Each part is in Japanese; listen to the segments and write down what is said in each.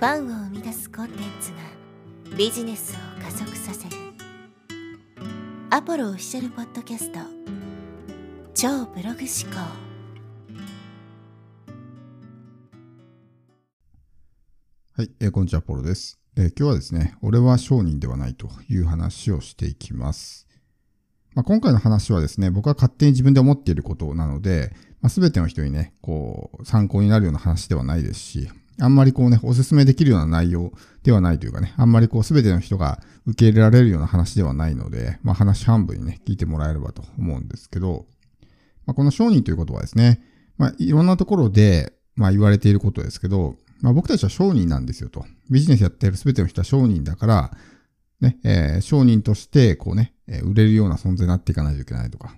ファンを生み出すコンテンツがビジネスを加速させる。アポロオフィシャルポッドキャスト。超ブログ思考。はい、えー、こんにちは、ポロです、えー、今日はですね、俺は商人ではないという話をしていきます。まあ、今回の話はですね、僕は勝手に自分で思っていることなので、まあ、全ての人にね、こう、参考になるような話ではないですし、あんまりこうね、おすすめできるような内容ではないというかね、あんまりこう全ての人が受け入れられるような話ではないので、まあ話半分にね、聞いてもらえればと思うんですけど、まあ、この商人ということはですね、まあいろんなところで、まあ言われていることですけど、まあ僕たちは商人なんですよと。ビジネスやっている全ての人は商人だから、ね、えー、商人としてこうねえ、売れるような存在になっていかないといけないとか、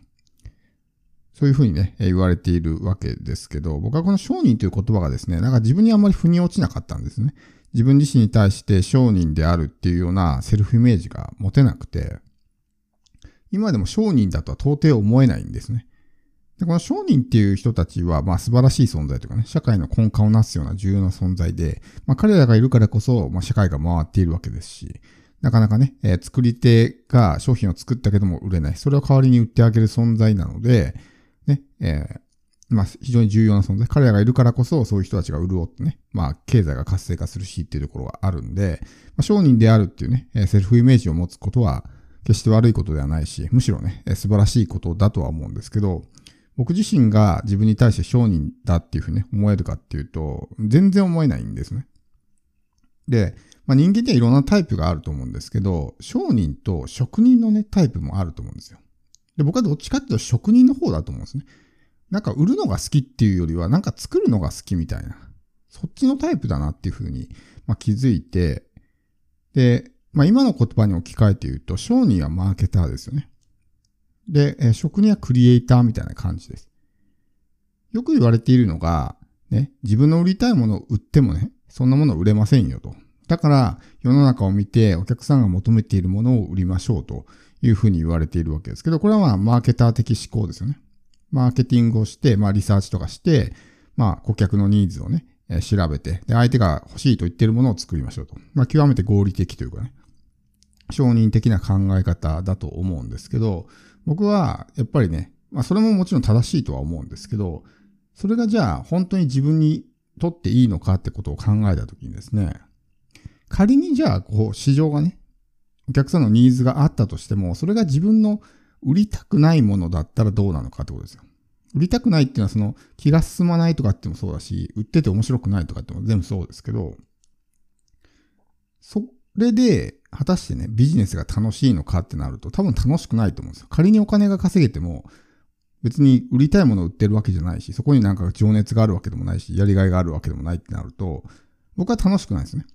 そういうふうにね、言われているわけですけど、僕はこの商人という言葉がですね、なんか自分にあんまり腑に落ちなかったんですね。自分自身に対して商人であるっていうようなセルフイメージが持てなくて、今でも商人だとは到底思えないんですね。で、この商人っていう人たちは、まあ素晴らしい存在というかね、社会の根幹をなすような重要な存在で、まあ彼らがいるからこそ、まあ社会が回っているわけですし、なかなかね、えー、作り手が商品を作ったけども売れない。それを代わりに売ってあげる存在なので、えー、まあ、非常に重要な存在。彼らがいるからこそ、そういう人たちが潤ってね、まあ、経済が活性化するしっていうところがあるんで、まあ、商人であるっていうね、セルフイメージを持つことは、決して悪いことではないし、むしろね、素晴らしいことだとは思うんですけど、僕自身が自分に対して商人だっていうふうに、ね、思えるかっていうと、全然思えないんですね。で、まあ、人間っていろんなタイプがあると思うんですけど、商人と職人のね、タイプもあると思うんですよ。で、僕はどっちかっていうと職人の方だと思うんですね。なんか売るのが好きっていうよりは、なんか作るのが好きみたいな。そっちのタイプだなっていうふうに、まあ、気づいて、で、まあ、今の言葉に置き換えて言うと、商人はマーケターですよね。で、え職人はクリエイターみたいな感じです。よく言われているのが、ね、自分の売りたいものを売ってもね、そんなもの売れませんよと。だから、世の中を見てお客さんが求めているものを売りましょうというふうに言われているわけですけど、これはまあ、マーケター的思考ですよね。マーケティングをして、まあ、リサーチとかして、まあ、顧客のニーズをね、えー、調べて、で、相手が欲しいと言ってるものを作りましょうと。まあ、極めて合理的というかね、承認的な考え方だと思うんですけど、僕は、やっぱりね、まあ、それももちろん正しいとは思うんですけど、それがじゃあ、本当に自分にとっていいのかってことを考えたときにですね、仮にじゃあ、こう、市場がね、お客さんのニーズがあったとしても、それが自分の売りたくないものだったらどうなのかってことですよ。売りたくないっていうのはその気が進まないとかってもそうだし、売ってて面白くないとかっても全部そうですけど、それで果たしてね、ビジネスが楽しいのかってなると多分楽しくないと思うんですよ。仮にお金が稼げても、別に売りたいものを売ってるわけじゃないし、そこになんか情熱があるわけでもないし、やりがいがあるわけでもないってなると、僕は楽しくないですね。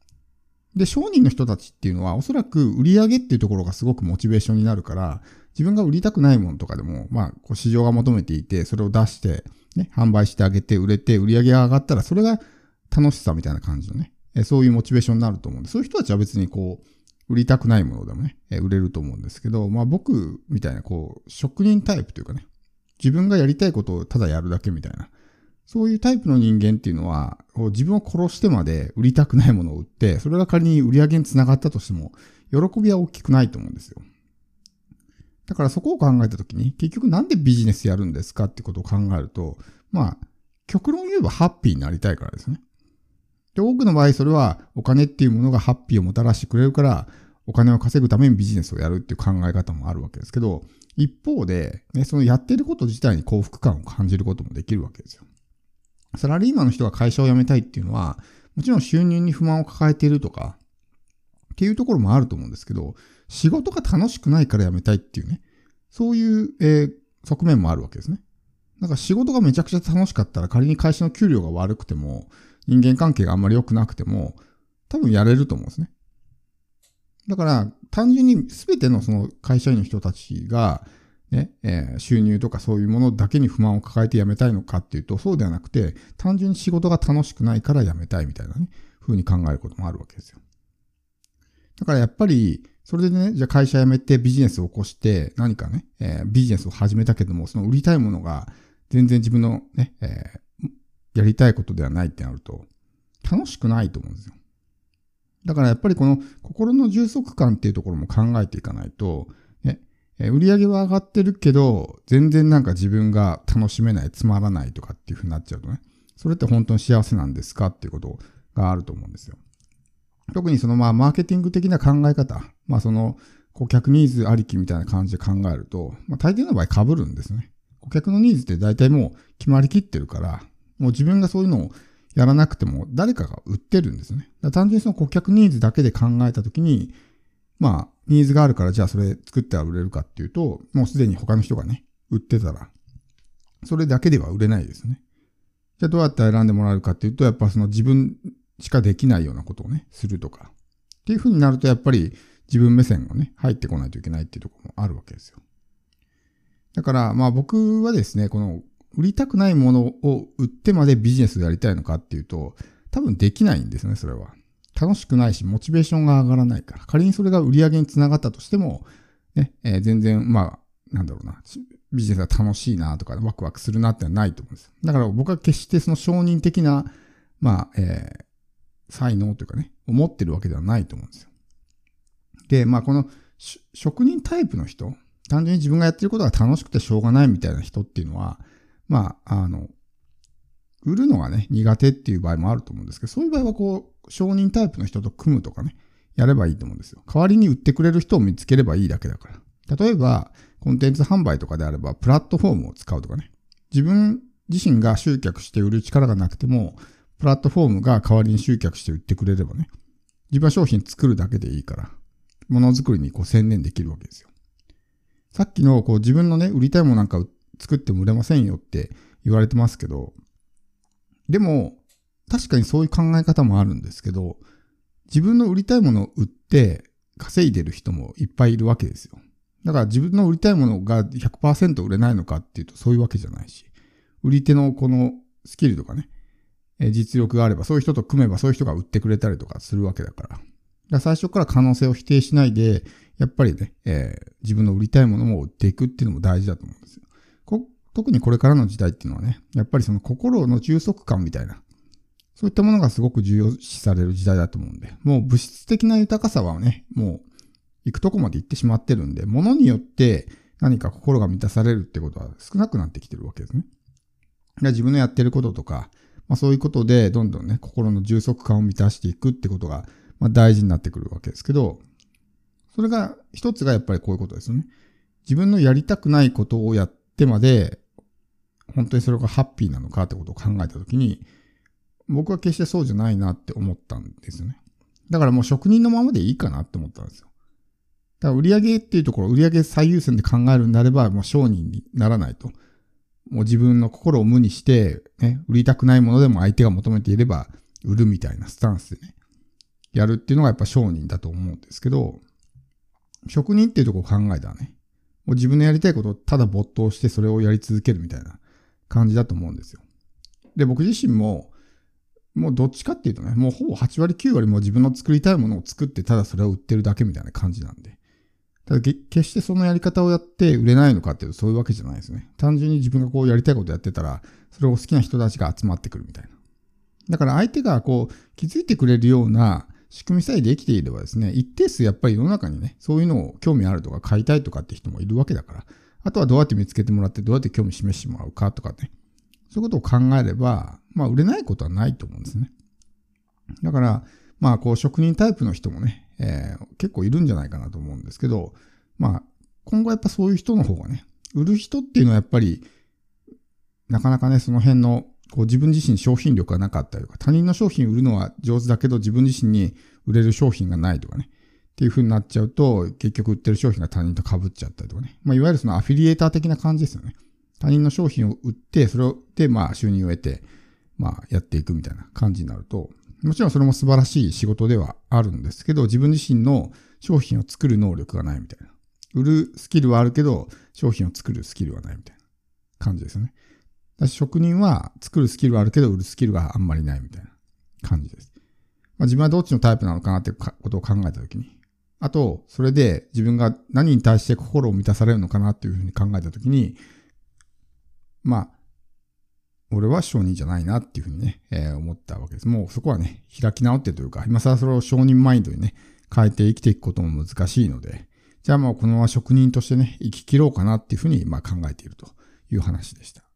で、商人の人たちっていうのは、おそらく売り上げっていうところがすごくモチベーションになるから、自分が売りたくないものとかでも、まあ、こう市場が求めていて、それを出して、ね、販売してあげて、売れて、売り上げが上がったら、それが楽しさみたいな感じのね、そういうモチベーションになると思うんで、そういう人たちは別にこう、売りたくないものでもね、売れると思うんですけど、まあ僕みたいなこう、職人タイプというかね、自分がやりたいことをただやるだけみたいな、そういうタイプの人間っていうのは、自分を殺してまで売りたくないものを売って、それが仮に売り上げにつながったとしても、喜びは大きくないと思うんですよ。だからそこを考えたときに、結局なんでビジネスやるんですかってことを考えると、まあ、極論言えばハッピーになりたいからですね。で、多くの場合それはお金っていうものがハッピーをもたらしてくれるから、お金を稼ぐためにビジネスをやるっていう考え方もあるわけですけど、一方で、ね、そのやってること自体に幸福感を感じることもできるわけですよ。サラリーマンの人が会社を辞めたいっていうのは、もちろん収入に不満を抱えているとか、っていうところもあると思うんですけど、仕事が楽しくないから辞めたいっていうね、そういう、えー、側面もあるわけですね。なんか仕事がめちゃくちゃ楽しかったら仮に会社の給料が悪くても、人間関係があんまり良くなくても、多分やれると思うんですね。だから、単純に全てのその会社員の人たちが、ね、えー、収入とかそういうものだけに不満を抱えて辞めたいのかっていうと、そうではなくて、単純に仕事が楽しくないから辞めたいみたいなね、風に考えることもあるわけですよ。だからやっぱり、それでね、じゃあ会社辞めてビジネスを起こして、何かね、えー、ビジネスを始めたけども、その売りたいものが全然自分のね、えー、やりたいことではないってなると、楽しくないと思うんですよ。だからやっぱりこの心の充足感っていうところも考えていかないと、ねえ、売り上げは上がってるけど、全然なんか自分が楽しめない、つまらないとかっていうふうになっちゃうとね、それって本当に幸せなんですかっていうことがあると思うんですよ。特にそのまあマーケティング的な考え方、まあその顧客ニーズありきみたいな感じで考えると、まあ大抵の場合被るんですね。顧客のニーズって大体もう決まりきってるから、もう自分がそういうのをやらなくても誰かが売ってるんですね。だ単純にその顧客ニーズだけで考えたときに、まあ、ニーズがあるからじゃあそれ作ったら売れるかっていうと、もうすでに他の人がね、売ってたら、それだけでは売れないですね。じゃあどうやって選んでもらえるかっていうと、やっぱその自分しかできないようなことをね、するとか。っていうふうになると、やっぱり自分目線がね、入ってこないといけないっていうところもあるわけですよ。だから、まあ僕はですね、この売りたくないものを売ってまでビジネスをやりたいのかっていうと、多分できないんですね、それは。楽しくないし、モチベーションが上がらないから。仮にそれが売り上げにつながったとしても、ね、えー、全然、まあ、なんだろうな、ビジネスが楽しいなとか、ワクワクするなってのはないと思うんです。だから僕は決してその承認的な、まあ、えー、才能というかね、思ってるわけではないと思うんですよ。で、まあ、この職人タイプの人、単純に自分がやってることが楽しくてしょうがないみたいな人っていうのは、まあ、あの、売るのがね、苦手っていう場合もあると思うんですけど、そういう場合はこう、承認タイプの人と組むとかね、やればいいと思うんですよ。代わりに売ってくれる人を見つければいいだけだから。例えば、コンテンツ販売とかであれば、プラットフォームを使うとかね。自分自身が集客して売る力がなくても、プラットフォームが代わりに集客して売ってくれればね、自分は商品作るだけでいいから、ものづくりにこう専念できるわけですよ。さっきのこう自分のね、売りたいものなんか作っても売れませんよって言われてますけど、でも、確かにそういう考え方もあるんですけど、自分の売りたいものを売って稼いでる人もいっぱいいるわけですよ。だから自分の売りたいものが100%売れないのかっていうとそういうわけじゃないし、売り手のこのスキルとかね、実力があればそういう人と組めばそういう人が売ってくれたりとかするわけだから。だから最初から可能性を否定しないで、やっぱりね、えー、自分の売りたいものも売っていくっていうのも大事だと思うんですよ。特にこれからの時代っていうのはね、やっぱりその心の充足感みたいな、そういったものがすごく重要視される時代だと思うんで、もう物質的な豊かさはね、もう行くとこまで行ってしまってるんで、物によって何か心が満たされるってことは少なくなってきてるわけですね。自分のやってることとか、まあ、そういうことでどんどんね、心の充足感を満たしていくってことが、まあ、大事になってくるわけですけど、それが一つがやっぱりこういうことですよね。自分のやりたくないことをやってまで本当にそれがハッピーなのかってことを考えたときに、僕は決してそうじゃないなって思ったんですよね。だからもう職人のままでいいかなって思ったんですよ。だから売上っていうところ、売上最優先で考えるんであれば、もう商人にならないと。もう自分の心を無にして、ね、売りたくないものでも相手が求めていれば、売るみたいなスタンスでね、やるっていうのがやっぱ商人だと思うんですけど、職人っていうとこを考えたらね、もう自分のやりたいことをただ没頭してそれをやり続けるみたいな感じだと思うんですよ。で、僕自身も、もうどっちかっていうとね、もうほぼ8割9割も自分の作りたいものを作ってただそれを売ってるだけみたいな感じなんで。ただ決してそのやり方をやって売れないのかっていうとそういうわけじゃないですね。単純に自分がこうやりたいことやってたら、それを好きな人たちが集まってくるみたいな。だから相手がこう気づいてくれるような仕組みさえできていればですね、一定数やっぱり世の中にね、そういうのを興味あるとか買いたいとかって人もいるわけだから、あとはどうやって見つけてもらって、どうやって興味示してもらうかとかね。そういうことを考えれば、まあ売れないことはないと思うんですね。だから、まあこう職人タイプの人もね、えー、結構いるんじゃないかなと思うんですけど、まあ今後やっぱそういう人の方がね、売る人っていうのはやっぱり、なかなかね、その辺のこう自分自身商品力がなかったりとか、他人の商品売るのは上手だけど自分自身に売れる商品がないとかね。っていう風になっちゃうと、結局売ってる商品が他人と被っちゃったりとかね。まあ、いわゆるそのアフィリエーター的な感じですよね。他人の商品を売って、それでまあ収入を得て、まあやっていくみたいな感じになると、もちろんそれも素晴らしい仕事ではあるんですけど、自分自身の商品を作る能力がないみたいな。売るスキルはあるけど、商品を作るスキルはないみたいな感じですよね。職人は作るスキルはあるけど、売るスキルがあんまりないみたいな感じです。まあ、自分はどっちのタイプなのかなってことを考えたときに、あと、それで自分が何に対して心を満たされるのかなっていうふうに考えたときに、まあ、俺は商人じゃないなっていうふうにね、えー、思ったわけです。もうそこはね、開き直ってというか、今更それを承認マインドにね、変えて生きていくことも難しいので、じゃあもうこのまま職人としてね、生き切ろうかなっていうふうにまあ考えているという話でした。